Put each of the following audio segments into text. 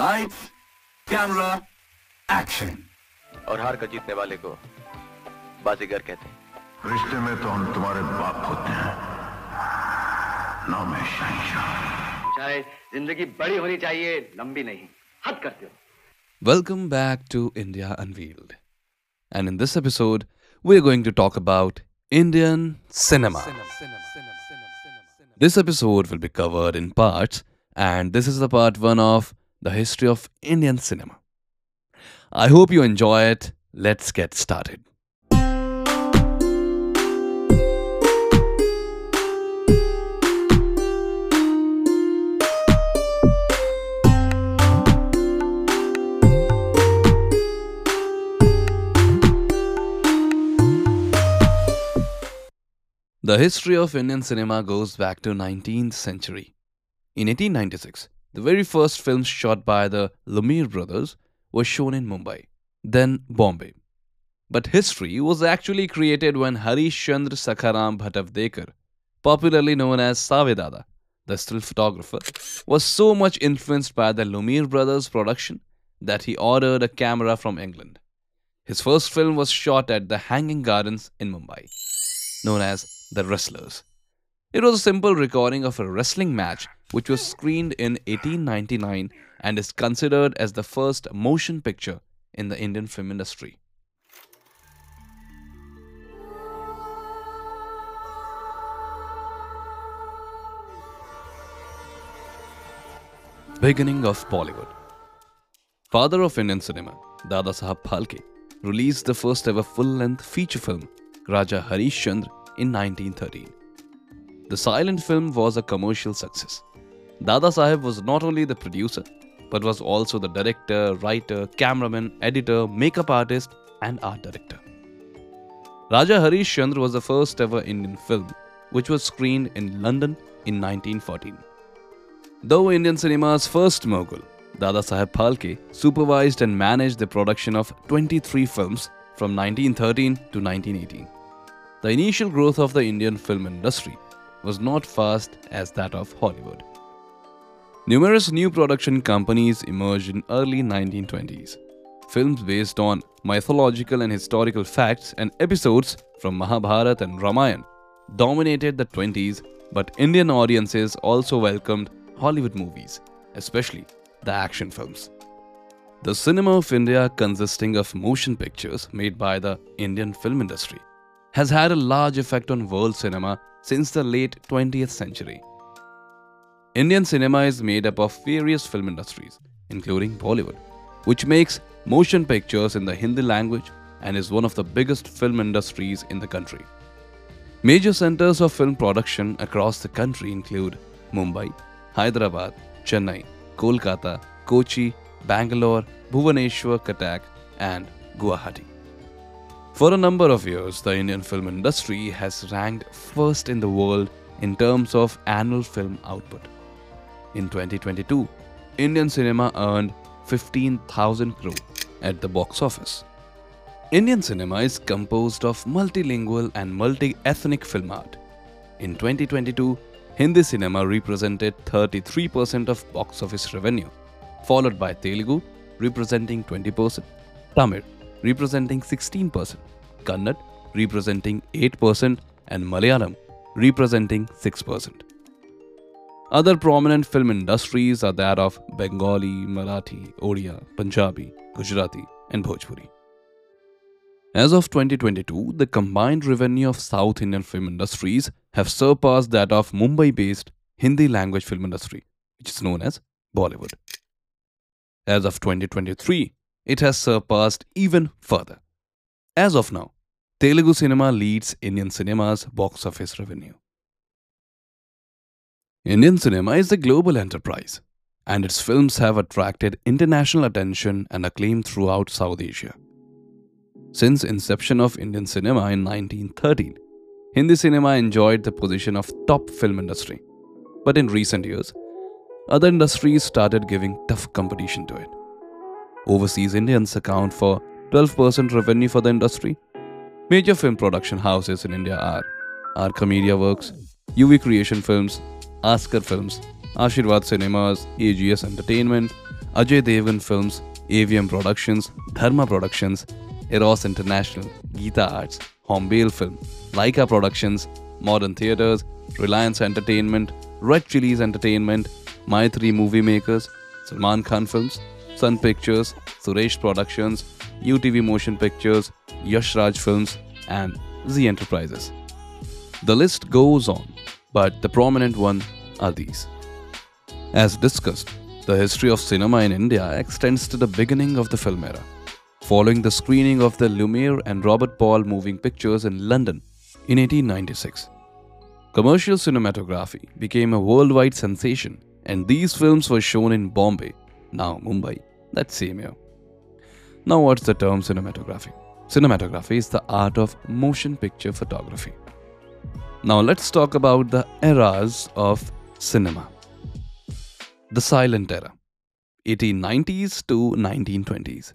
Lights, camera, action. और हार का जीतने वाले को बाजीगर कहते हैं रिश्ते में तो हम तुम्हारे बाप होते हैं नाम है शहंशाह चाहे ज़िंदगी बड़ी होनी चाहिए लंबी नहीं हद करते हो Welcome back to India Unveiled. And in this episode, we're going to talk about Indian cinema. This episode will be covered in parts, and this is the part one of the history of Indian cinema. I hope you enjoy it. Let's get started. The history of Indian cinema goes back to 19th century. In 1896, the very first films shot by the Lumiere brothers were shown in Mumbai, then Bombay. But history was actually created when Harish Chandra Sakharam Bhattavdekar, popularly known as Savedada, the still photographer, was so much influenced by the Lumiere brothers' production that he ordered a camera from England. His first film was shot at the Hanging Gardens in Mumbai known as The Wrestlers. It was a simple recording of a wrestling match which was screened in 1899 and is considered as the first motion picture in the Indian film industry. Beginning of Bollywood Father of Indian cinema, Dada Sahab Phalke, released the first ever full-length feature film, Raja Harish Chandra, in 1913. The silent film was a commercial success. Dada Saheb was not only the producer, but was also the director, writer, cameraman, editor, makeup artist, and art director. Raja Harish Chandra was the first ever Indian film which was screened in London in 1914. Though Indian cinema's first mogul, Dada Saheb Phalke supervised and managed the production of 23 films from 1913 to 1918. The initial growth of the Indian film industry was not fast as that of Hollywood. Numerous new production companies emerged in early 1920s. Films based on mythological and historical facts and episodes from Mahabharata and Ramayana dominated the 20s, but Indian audiences also welcomed Hollywood movies, especially the action films. The cinema of India, consisting of motion pictures made by the Indian film industry, has had a large effect on world cinema since the late 20th century. Indian cinema is made up of various film industries, including Bollywood, which makes motion pictures in the Hindi language and is one of the biggest film industries in the country. Major centers of film production across the country include Mumbai, Hyderabad, Chennai, Kolkata, Kochi, Bangalore, Bhubaneswar, Cuttack, and Guwahati. For a number of years, the Indian film industry has ranked first in the world in terms of annual film output. In 2022, Indian cinema earned 15,000 crore at the box office. Indian cinema is composed of multilingual and multi-ethnic film art. In 2022, Hindi cinema represented 33% of box office revenue, followed by Telugu representing 20%, Tamil representing 16%, Kannada representing 8%, and Malayalam representing 6%. Other prominent film industries are that of Bengali, Marathi, Odia, Punjabi, Gujarati, and Bhojpuri. As of 2022, the combined revenue of South Indian film industries have surpassed that of Mumbai-based Hindi language film industry, which is known as Bollywood. As of 2023, it has surpassed even further. As of now, Telugu cinema leads Indian cinema's box office revenue. Indian cinema is a global enterprise, and its films have attracted international attention and acclaim throughout South Asia. Since inception of Indian cinema in 1913, Hindi cinema enjoyed the position of top film industry. But in recent years, other industries started giving tough competition to it. Overseas Indians account for 12% revenue for the industry. Major film production houses in India are Arka Media Works, UV Creation Films, Askar Films, Ashirwad Cinemas, AGS Entertainment, Ajay Devgan Films, AVM Productions, Dharma Productions, Eros International, Geeta Arts, Hornbill Film, Lyca Productions, Modern Theatres, Reliance Entertainment, Red Chillies Entertainment, Mythri Movie Makers, Salman Khan Films, Sun Pictures, Suresh Productions, UTV Motion Pictures, Yash Raj Films, and Z Enterprises. The list goes on, but the prominent one are these. As discussed, the history of cinema in India extends to the beginning of the film era, following the screening of the Lumiere and Robert Paul moving pictures in London in 1896. Commercial cinematography became a worldwide sensation, and these films were shown in Bombay, now Mumbai, that same year. Now, what's the term cinematography? Cinematography is the art of motion picture photography. Now, let's talk about the eras of cinema. The Silent Era, 1890s to 1920s.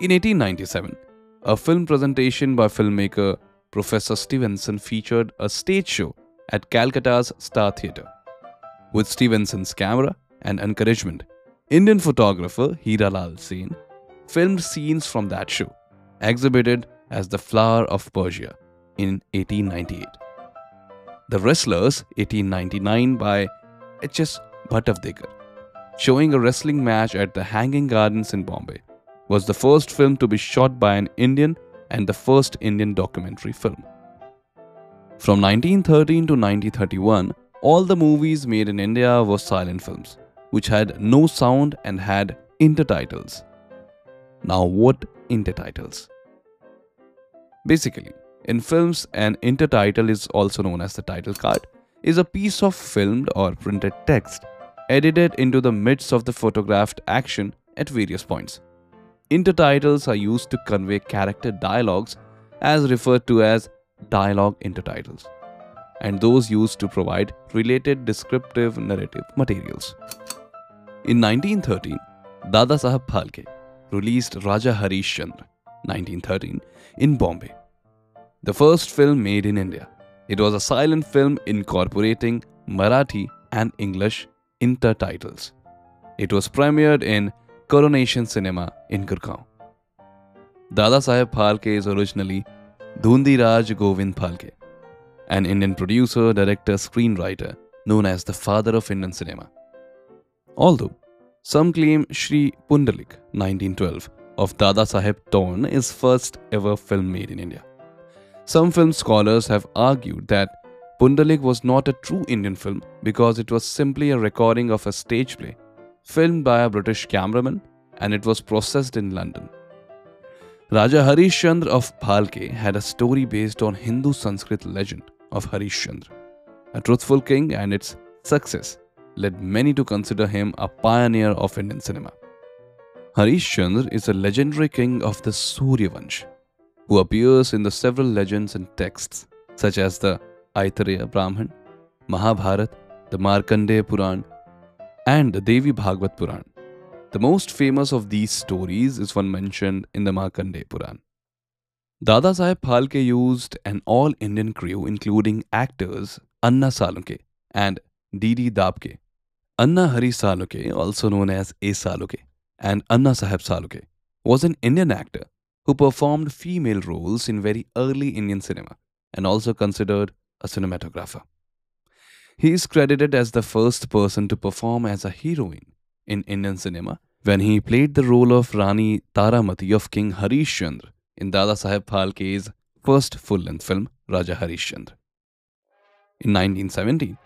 In 1897, a film presentation by filmmaker Professor Stevenson featured a stage show at Calcutta's Star Theatre. With Stevenson's camera and encouragement, Indian photographer Hira Lal Sen filmed scenes from that show, exhibited as The Flower of Persia in 1898. The Wrestlers 1899 by H.S. Bhattavdekar, showing a wrestling match at the Hanging Gardens in Bombay, was the first film to be shot by an Indian and the first Indian documentary film. From 1913 to 1931, all the movies made in India were silent films, which had no sound and had intertitles. Now, what intertitles? Basically, in films, an intertitle is also known as the title card, is a piece of filmed or printed text edited into the midst of the photographed action at various points. Intertitles are used to convey character dialogues as referred to as dialogue intertitles, and those used to provide related descriptive narrative materials. In 1913, Dada Sahab Phalke released Raja Harish Chandra 1913 in Bombay, the first film made in India. It was a silent film incorporating Marathi and English intertitles. It was premiered in Coronation Cinema in Girgaon. Dada Saheb Phalke is originally Dhundi Raj Govind Phalke, an Indian producer, director, screenwriter known as the father of Indian cinema. Although some claim Sri Pundalik 1912 of Dada Saheb Torne is first ever film made in India. Some film scholars have argued that Pundalik was not a true Indian film because it was simply a recording of a stage play filmed by a British cameraman and it was processed in London. Raja Harishchandra of Phalke had a story based on Hindu Sanskrit legend of Harishchandra, a truthful king, and its success led many to consider him a pioneer of Indian cinema. Harishchandra is a legendary king of the Suryavansh who appears in the several legends and texts such as the Aitareya Brahman, Mahabharat, the Markandeya Puran, and the Devi Bhagavad Puran. The most famous of these stories is one mentioned in the Markandeya Puran. Dada Saheb Phalke used an all Indian crew including actors Anna Salunke and Didi Dabke. Anna Hari Salunke, also known as A Salunke, and Anna Saheb Salunke, was an Indian actor who performed female roles in very early Indian cinema and also considered a cinematographer. He is credited as the first person to perform as a heroine in Indian cinema when he played the role of Rani Taramati of King Harishchandra in Dada Saheb Phalke's first full-length film Raja Harishchandra. In 1917,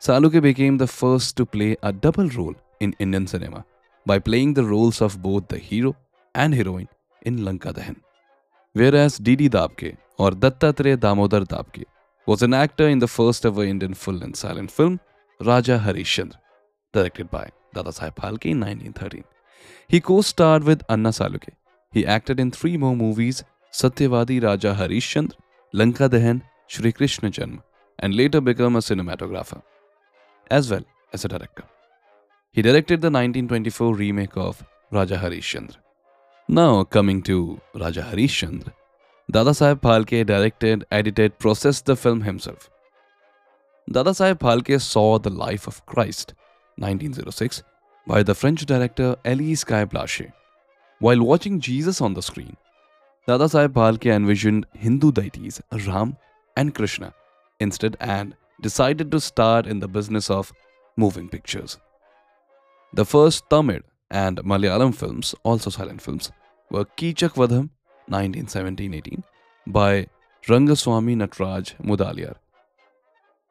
Salunke became the first to play a double role in Indian cinema by playing the roles of both the hero and heroine in Lanka Dahan. Whereas Didi Dabke or Dattatreya Damodar Dabke was an actor in the first ever Indian full and silent film Raja Harishchandra, directed by Dada Saheb Phalke in 1913. He co-starred with Anna Salunke. He acted in three more movies Satyavadi Raja Harishchandra, Lanka Dahan, Shri Krishna Janma, and later became a cinematographer, as well as a director. He directed the 1924 remake of Raja Harishchandra. Now coming to Raja Harishchandra, Dada Saheb Phalke directed, edited, processed the film himself. Dada Saheb Phalke saw the life of Christ, 1906, by the French director Alice Guy Blaché. While watching Jesus on the screen, Dada Saheb Phalke envisioned Hindu deities Ram and Krishna instead and decided to start in the business of moving pictures. The first Tamil and Malayalam films, also silent films, were Kichak Vadham 1917-18 by Rangaswamy Nataraj Mudaliar.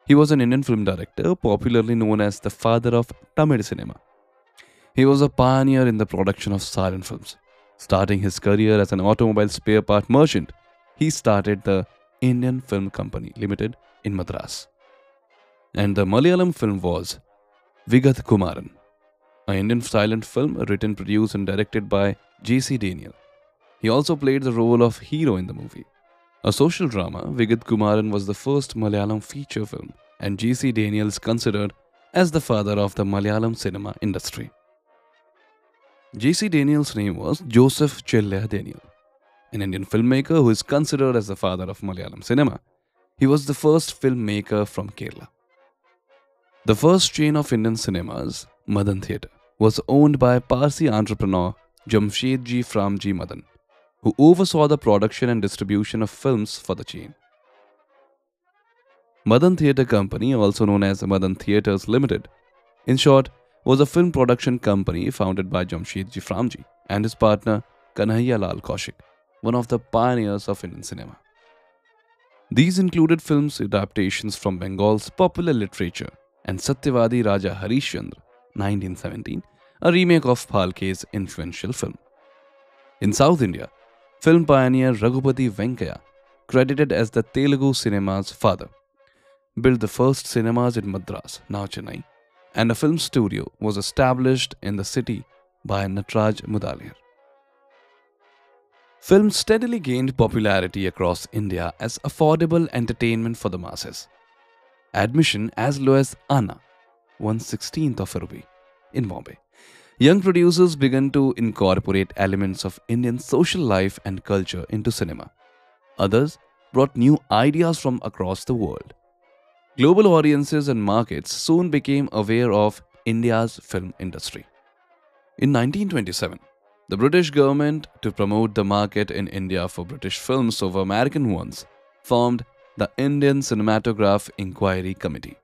He was an Indian film director, popularly known as the father of Tamil cinema. He was a pioneer in the production of silent films. Starting his career as an automobile spare part merchant, he started the Indian Film Company Limited in Madras. And the Malayalam film was Vigat Kumaran, an Indian silent film written, produced, and directed by J.C. Daniel. He also played the role of hero in the movie. A social drama, Vigat Kumaran was the first Malayalam feature film, and J.C. Daniel is considered as the father of the Malayalam cinema industry. J.C. Daniel's name was Joseph Chelliah Daniel, an Indian filmmaker who is considered as the father of Malayalam cinema. He was the first filmmaker from Kerala. The first chain of Indian cinemas, Madan Theatre, was owned by Parsi entrepreneur Jamshedji Framji Madan, who oversaw the production and distribution of films for the chain. Madan Theatre Company, also known as Madan Theatres Limited, in short, was a film production company founded by Jamshedji Framji and his partner Kanhaiya Lal Kaushik, one of the pioneers of Indian cinema. These included films adaptations from Bengal's popular literature and Satyavadi Raja Harishchandra 1917, a remake of Phalke's influential film. In South India, film pioneer Raghupati Venkaya, credited as the Telugu cinema's father, built the first cinemas in Madras, now Chennai, and a film studio was established in the city by Nataraj Mudaliar. Film steadily gained popularity across India as affordable entertainment for the masses. Admission as low as Anna, 116th of a rupee, in Bombay. Young producers began to incorporate elements of Indian social life and culture into cinema. Others brought new ideas from across the world. Global audiences and markets soon became aware of India's film industry. In 1927, the British government, to promote the market in India for British films over American ones, formed the Indian Cinematograph Inquiry Committee.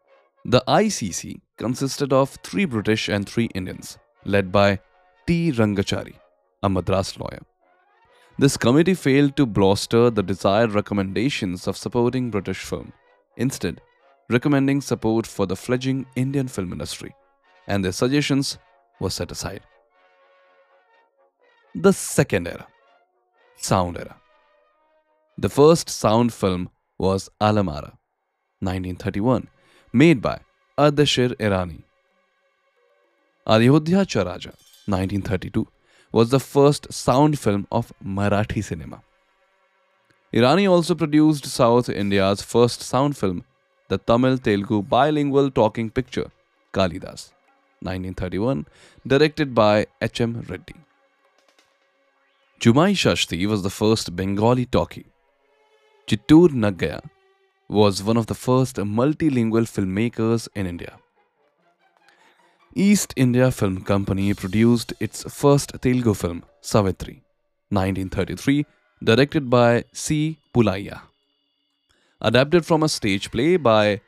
The ICC consisted of three British and three Indians, led by T. Rangachari, a Madras lawyer. This committee failed to bolster the desired recommendations of supporting British film, instead, recommending support for the fledgling Indian film industry, and their suggestions were set aside. The second era, sound era. The first sound film was Alam Ara, 1931, made by Ardeshir Irani. Ayodhyecha Raja, 1932, was the first sound film of Marathi cinema. Irani also produced South India's first sound film, the Tamil Telugu bilingual talking picture, Kalidas, 1931, directed by H.M. Reddy. Jumai Shashti was the first Bengali talkie. Chittoor Nagaiah was one of the first multilingual filmmakers in India. East India Film Company produced its first Telugu film, Savitri, 1933, directed by C. Pullaiah. Adapted from a stage play by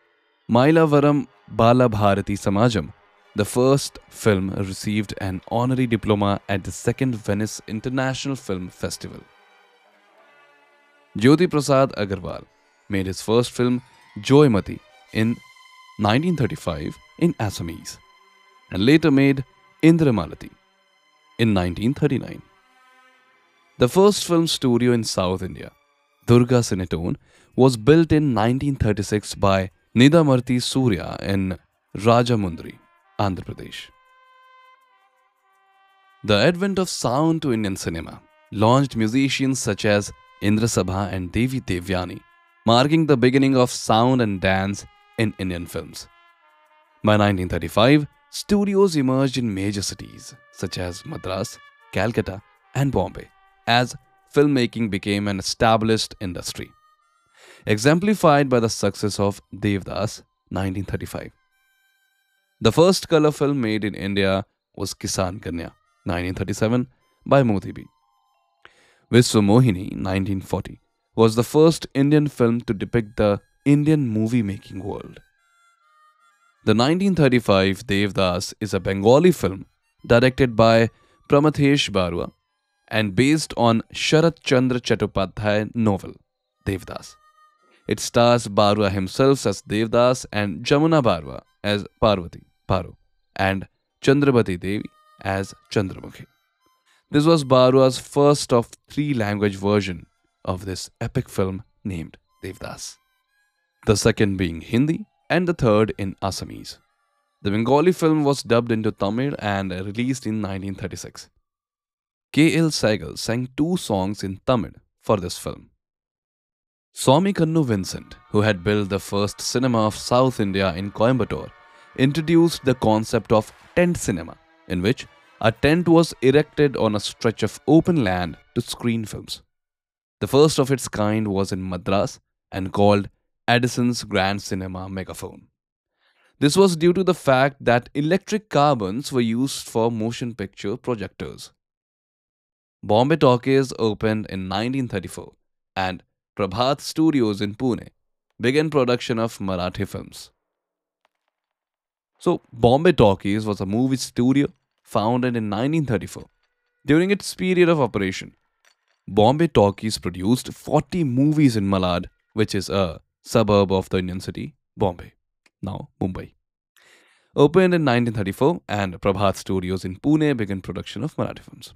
Mailavaram Balabharati Samajam, the first film received an honorary diploma at the second Venice International Film Festival. Jyoti Prasad Agarwal made his first film Joymati in 1935 in Assamese and later made Indramalati in 1939. The first film studio in South India, Durga Cinetone, was built in 1936 by Nidamarti Surya in Rajahmundry, Andhra Pradesh. The advent of sound to Indian cinema launched musicians such as Indra Sabha and Devi Devyani, marking the beginning of sound and dance in Indian films. By 1935, studios emerged in major cities such as Madras, Calcutta, and Bombay as filmmaking became an established industry, exemplified by the success of Devdas 1935. The first color film made in India was Kisan Kanya, 1937, by Moti B. Vishwa Mohini, 1940, was the first Indian film to depict the Indian movie making world. The 1935 Devdas is a Bengali film directed by Pramathesh Barua and based on Sharat Chandra Chattopadhyay novel Devdas. It stars Barua himself as Devdas and Jamuna Barua as Parvati, Paru, and Chandrabati Devi as Chandramukhi. This was Barua's first of three language version of this epic film named Devdas. The second being Hindi and the third in Assamese. The Bengali film was dubbed into Tamil and released in 1936. K.L. Saigal sang two songs in Tamil for this film. Swami Kannu Vincent, who had built the first cinema of South India in Coimbatore, introduced the concept of tent cinema, in which a tent was erected on a stretch of open land to screen films. The first of its kind was in Madras and called Edison's Grand Cinema Megaphone. This was due to the fact that electric carbons were used for motion picture projectors. Bombay Talkies opened in 1934 and Prabhat Studios in Pune began production of Marathi films. So, Bombay Talkies was a movie studio founded in 1934. During its period of operation, Bombay Talkies produced 40 movies in Malad, which is a suburb of the Indian city, Bombay, now Mumbai. Opened in 1934, and Prabhat Studios in Pune began production of Marathi films.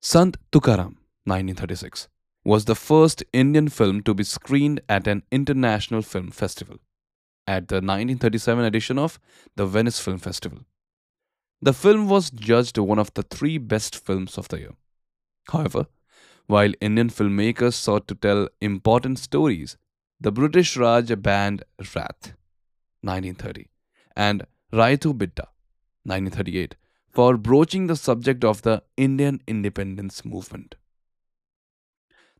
Sant Tukaram, 1936, was the first Indian film to be screened at an international film festival at the 1937 edition of the Venice Film Festival. The film was judged one of the three best films of the year. However, while Indian filmmakers sought to tell important stories, the British Raj banned Rath, 1930, and Raitu Bitta, 1938, for broaching the subject of the Indian independence movement.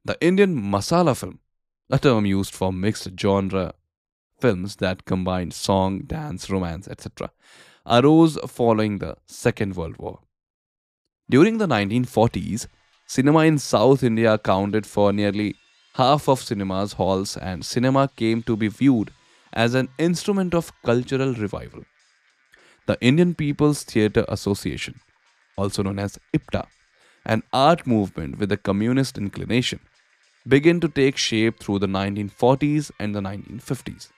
The Indian masala film, a term used for mixed genre films that combine song, dance, romance, etc., arose following the Second World War. During the 1940s, cinema in South India accounted for nearly half of cinemas halls and cinema came to be viewed as an instrument of cultural revival. The Indian People's Theatre Association, also known as IPTA, an art movement with a communist inclination, began to take shape through the 1940s and the 1950s.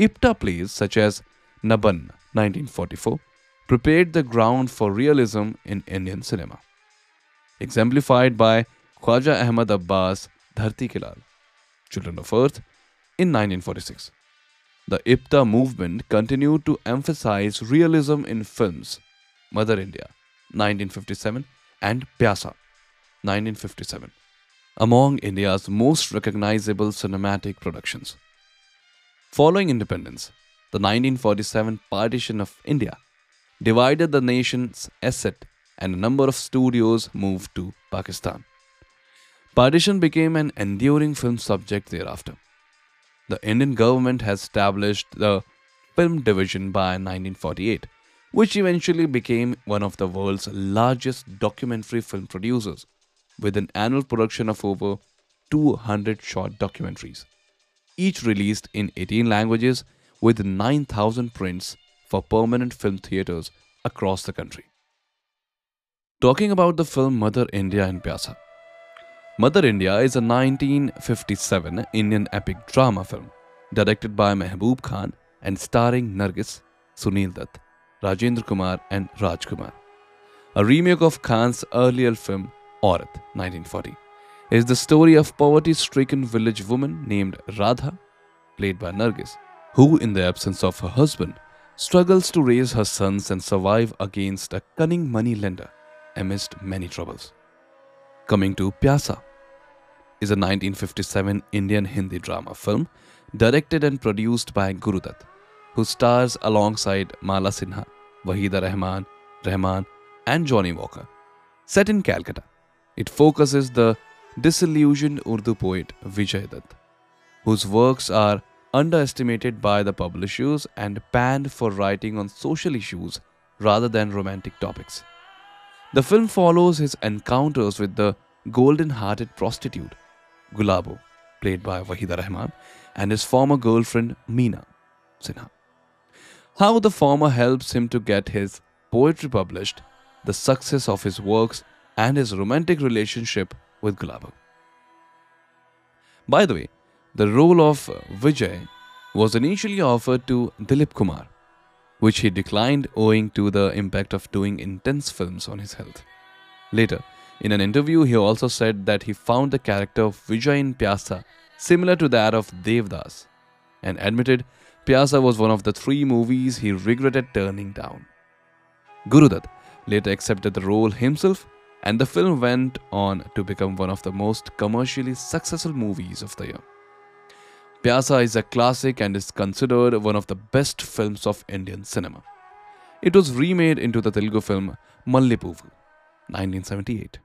IPTA plays such as Naban 1944 prepared the ground for realism in Indian cinema. Exemplified by Khwaja Ahmad Abbas Dharti Ke Lal, Children of Earth in 1946. The IPTA movement continued to emphasize realism in films Mother India 1957 and Pyasa 1957 among India's most recognizable cinematic productions. Following independence, the 1947 partition of India divided the nation's asset and a number of studios moved to Pakistan. Partition became an enduring film subject thereafter. The Indian government has established the film division by 1948, which eventually became one of the world's largest documentary film producers, with an annual production of over 200 short documentaries, each released in 18 languages with 9,000 prints for permanent film theaters across the country. Talking about the film Mother India in Pyasa. Mother India is a 1957 Indian epic drama film directed by Mehboob Khan and starring Nargis, Sunil Dutt, Rajendra Kumar, and Raj Kumar. A remake of Khan's earlier film Aurat 1940 is the story of poverty-stricken village woman named Radha, played by Nargis, who in the absence of her husband struggles to raise her sons and survive against a cunning money lender amidst many troubles. Coming to Pyasa is a 1957 Indian Hindi drama film directed and produced by Guru Dutt, who stars alongside Mala Sinha, Wahida Rahman, Rahman, and Johnny Walker. Set in Calcutta, it focuses the disillusioned Urdu poet Vijay Dutt, whose works are underestimated by the publishers and panned for writing on social issues rather than romantic topics. The film follows his encounters with the golden hearted prostitute, Gulabo, played by Wahida Rahman, and his former girlfriend, Meena Sinha. How the former helps him to get his poetry published, the success of his works, and his romantic relationship with Gulabo. By the way, the role of Vijay was initially offered to Dilip Kumar, which he declined owing to the impact of doing intense films on his health. Later, in an interview, he also said that he found the character of Vijay in Pyasa similar to that of Devdas and admitted Pyasa was one of the three movies he regretted turning down. Gurudutt later accepted the role himself and the film went on to become one of the most commercially successful movies of the year. Pyasa is a classic and is considered one of the best films of Indian cinema. It was remade into the Telugu film Mallipuvu, 1978.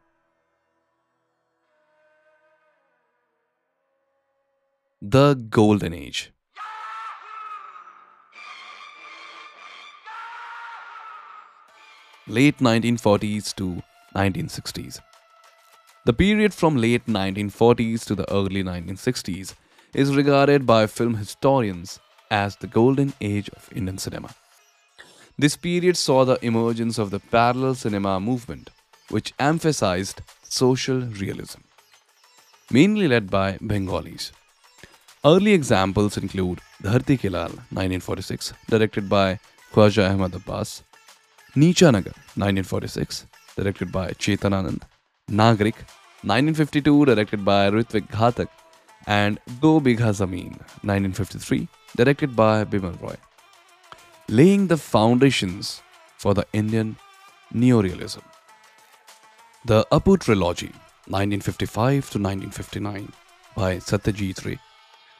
The Golden Age Late 1940s to 1960s. The period from late 1940s to the early 1960s is regarded by film historians as the golden age of Indian cinema. This period saw the emergence of the parallel cinema movement, which emphasized social realism, mainly led by Bengalis. Early examples include Dharti Ke Lal, 1946, directed by Khwaja Ahmad Abbas, Neecha Nagar, 1946, directed by Chetan Anand, Nagarik, 1952, directed by Ritwik Ghatak, and Do Bigha Zameen, 1953, directed by Bimal Roy, laying the foundations for the Indian neorealism. The Apu trilogy, 1955 to 1959, by Satyajit Ray,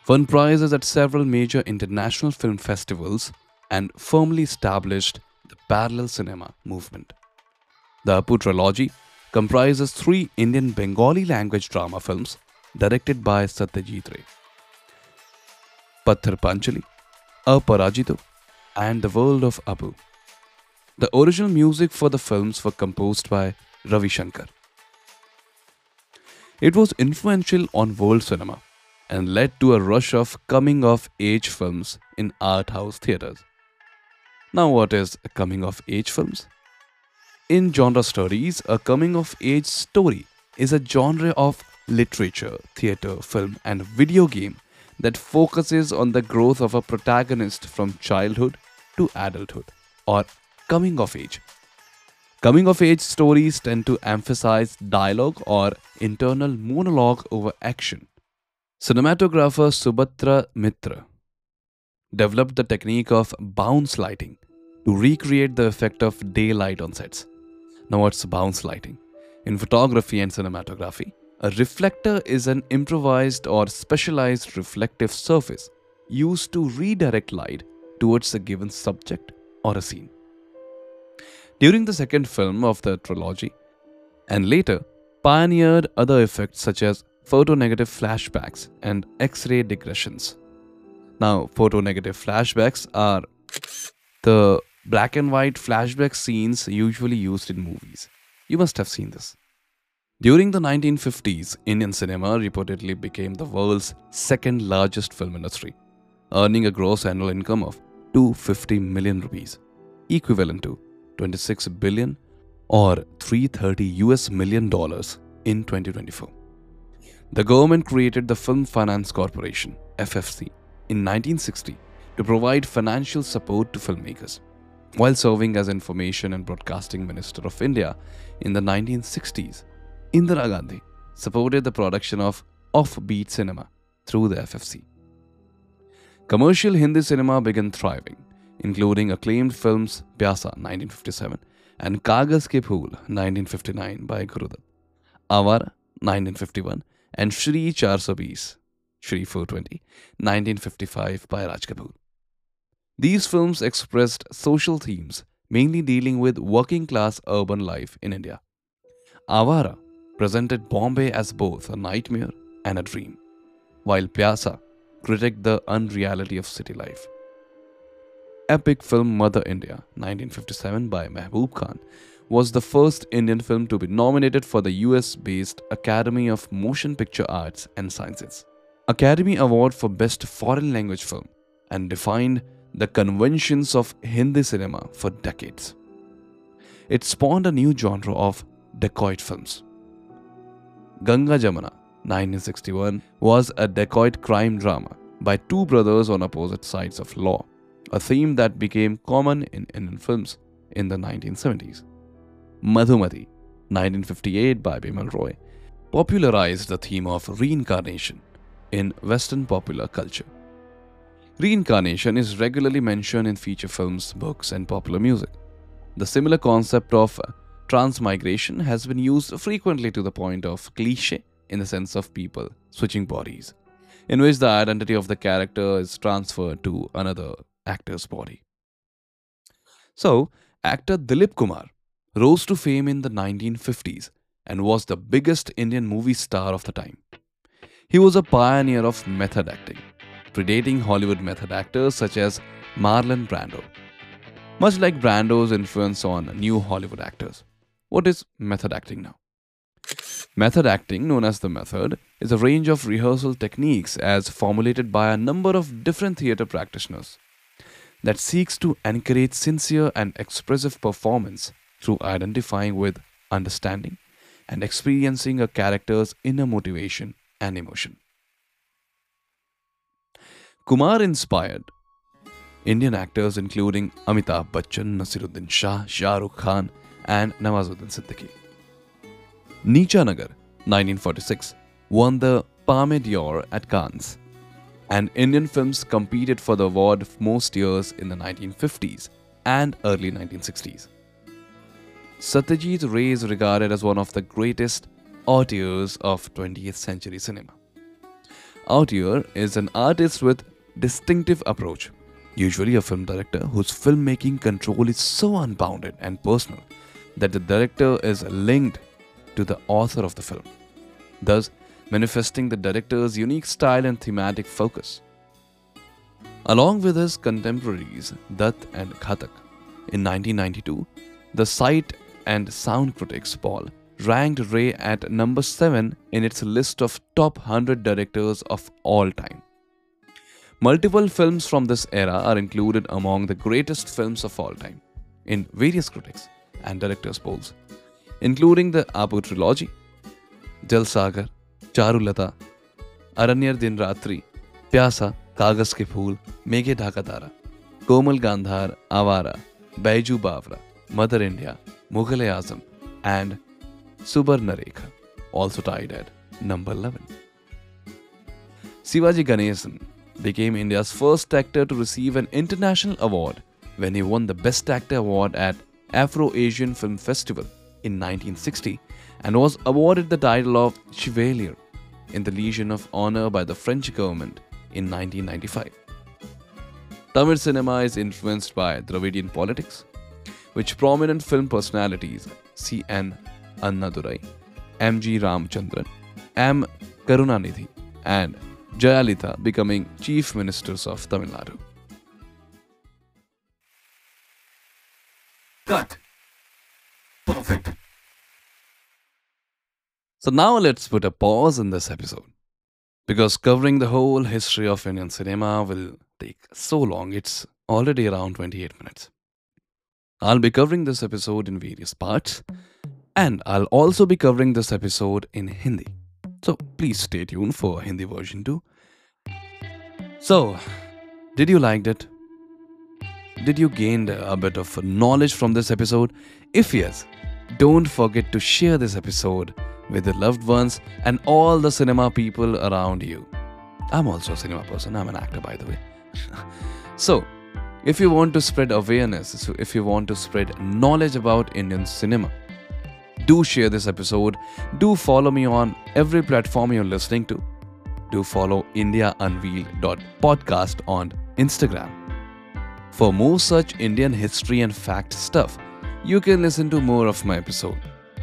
won prizes at several major international film festivals and firmly established the parallel cinema movement. The Apu trilogy comprises three Indian Bengali language drama films directed by Satyajit Ray. Pather Panchali, Aparajito, and The World of Apu. The original music for the films were composed by Ravi Shankar. It was influential on world cinema and led to a rush of coming of age films in art house theaters. Now, what is a coming of age films? In genre studies, a coming of age story is a genre of literature, theatre, film, and video game that focuses on the growth of a protagonist from childhood to adulthood or coming of age. Coming of age stories tend to emphasize dialogue or internal monologue over action. Cinematographer Subrata Mitra developed the technique of bounce lighting to recreate the effect of daylight on sets. Now, what's bounce lighting? In photography and cinematography, a reflector is an improvised or specialized reflective surface used to redirect light towards a given subject or a scene. During the second film of the trilogy, and later pioneered other effects such as photonegative flashbacks and X ray digressions. Now, photonegative flashbacks are the black and white flashback scenes usually used in movies. You must have seen this. During the 1950s, Indian cinema reportedly became the world's second largest film industry, earning a gross annual income of 250 million rupees, equivalent to 26 billion or 330 US million dollars in 2024. The government created the Film Finance Corporation, FFC, in 1960 to provide financial support to filmmakers. While serving as Information and Broadcasting Minister of India in the 1960s, Indira Gandhi supported the production of offbeat cinema through the FFC. Commercial Hindi cinema began thriving, including acclaimed films Pyasa 1957 and Kagaz Ke Phool 1959 by Gurudutt, Awara 1951 and Shri 420 Shri 420 1955 by Raj Kapoor. These films expressed social themes mainly dealing with working class urban life in India. Awara presented Bombay as both a nightmare and a dream, while Pyasa critiqued the unreality of city life. epic film Mother India 1957 by Mehboob Khan was the first Indian film to be nominated for the US based Academy of Motion Picture Arts and Sciences Academy Award for Best Foreign Language Film and defined the conventions of Hindi cinema for decades. It spawned a new genre of dacoit films. Ganga Jamuna 1961 was a dacoit crime drama by two brothers on opposite sides of law, a theme that became common in Indian films in the 1970s. Madhumati 1958 by Bimal Roy popularized the theme of reincarnation in Western popular culture. Reincarnation is regularly mentioned in feature films, books, and popular music. The similar concept of transmigration has been used frequently to the point of cliche in the sense of people switching bodies, in which the identity of the character is transferred to another actor's body. So, actor Dilip Kumar rose to fame in the 1950s and was the biggest Indian movie star of the time. He was a pioneer of method acting, predating Hollywood method actors such as Marlon Brando. Much like Brando's influence on new Hollywood actors. What is method acting now? Method acting, known as the method, is a range of rehearsal techniques as formulated by a number of different theatre practitioners that seeks to encourage sincere and expressive performance through identifying with, understanding, and experiencing a character's inner motivation and emotion. Kumar inspired Indian actors including Amitabh Bachchan, Nasiruddin Shah, Shah Rukh Khan, and Nawazuddin Siddiqui. Neecha Nagar, 1946, won the Palme d'Or at Cannes, and Indian films competed for the award most years in the 1950s and early 1960s. Satyajit Ray is regarded as one of the greatest auteurs of 20th century cinema. Auteur is an artist with distinctive approach, usually a film director whose filmmaking control is so unbounded and personal that the director is linked to the author of the film, thus manifesting the director's unique style and thematic focus. Along with his contemporaries Dutt and Ghatak, in 1992, the Sight and Sound critics poll ranked Ray at number 7 in its list of top 100 directors of all time. Multiple films from this era are included among the greatest films of all time in various critics and directors' polls, including the Apu trilogy, Jal Sagar, Charulata, Aranyer Din Ratri, Pyasa, Kagaz Ke Phool, Meghe Dhaka Tara, Komal Gandhar, Awara, Baiju Bawra, Mother India, Mughal Azam, and Subarnarekha, also tied at number 11. Sivaji Ganesan became India's first actor to receive an international award when he won the Best Actor award at Afro Asian Film Festival in 1960 and was awarded the title of Chevalier in the Legion of Honor by the French government in 1995. Tamil cinema is influenced by Dravidian politics, which prominent film personalities C.N. Annadurai, M.G. Ramchandran, M. Karunanidhi, and Jayalalitha becoming chief ministers of Tamil Nadu. Cut. Perfect. So now let's put a pause in this episode. Because covering the whole history of Indian cinema will take so long, it's already around 28 minutes. I'll be covering this episode in various parts, and I'll also be covering this episode in Hindi. So please stay tuned for Hindi version too. So, did you like it? Did you gain a bit of knowledge from this episode? If yes, don't forget to share this episode with your loved ones and all the cinema people around you. I'm also a cinema person, I'm an actor by the way. so, if you want to spread awareness, if you want to spread knowledge about Indian cinema, do share this episode. Do follow me on every platform you're listening to. Do follow IndiaUnveiled.podcast on Instagram. For more such Indian history and fact stuff, you can listen to more of my episode,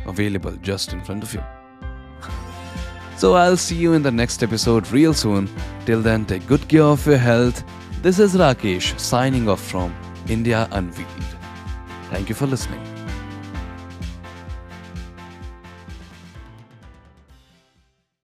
available just in front of you. So I'll see you in the next episode real soon. Till then, take good care of your health. This is Rakesh signing off from India Unveiled. Thank you for listening.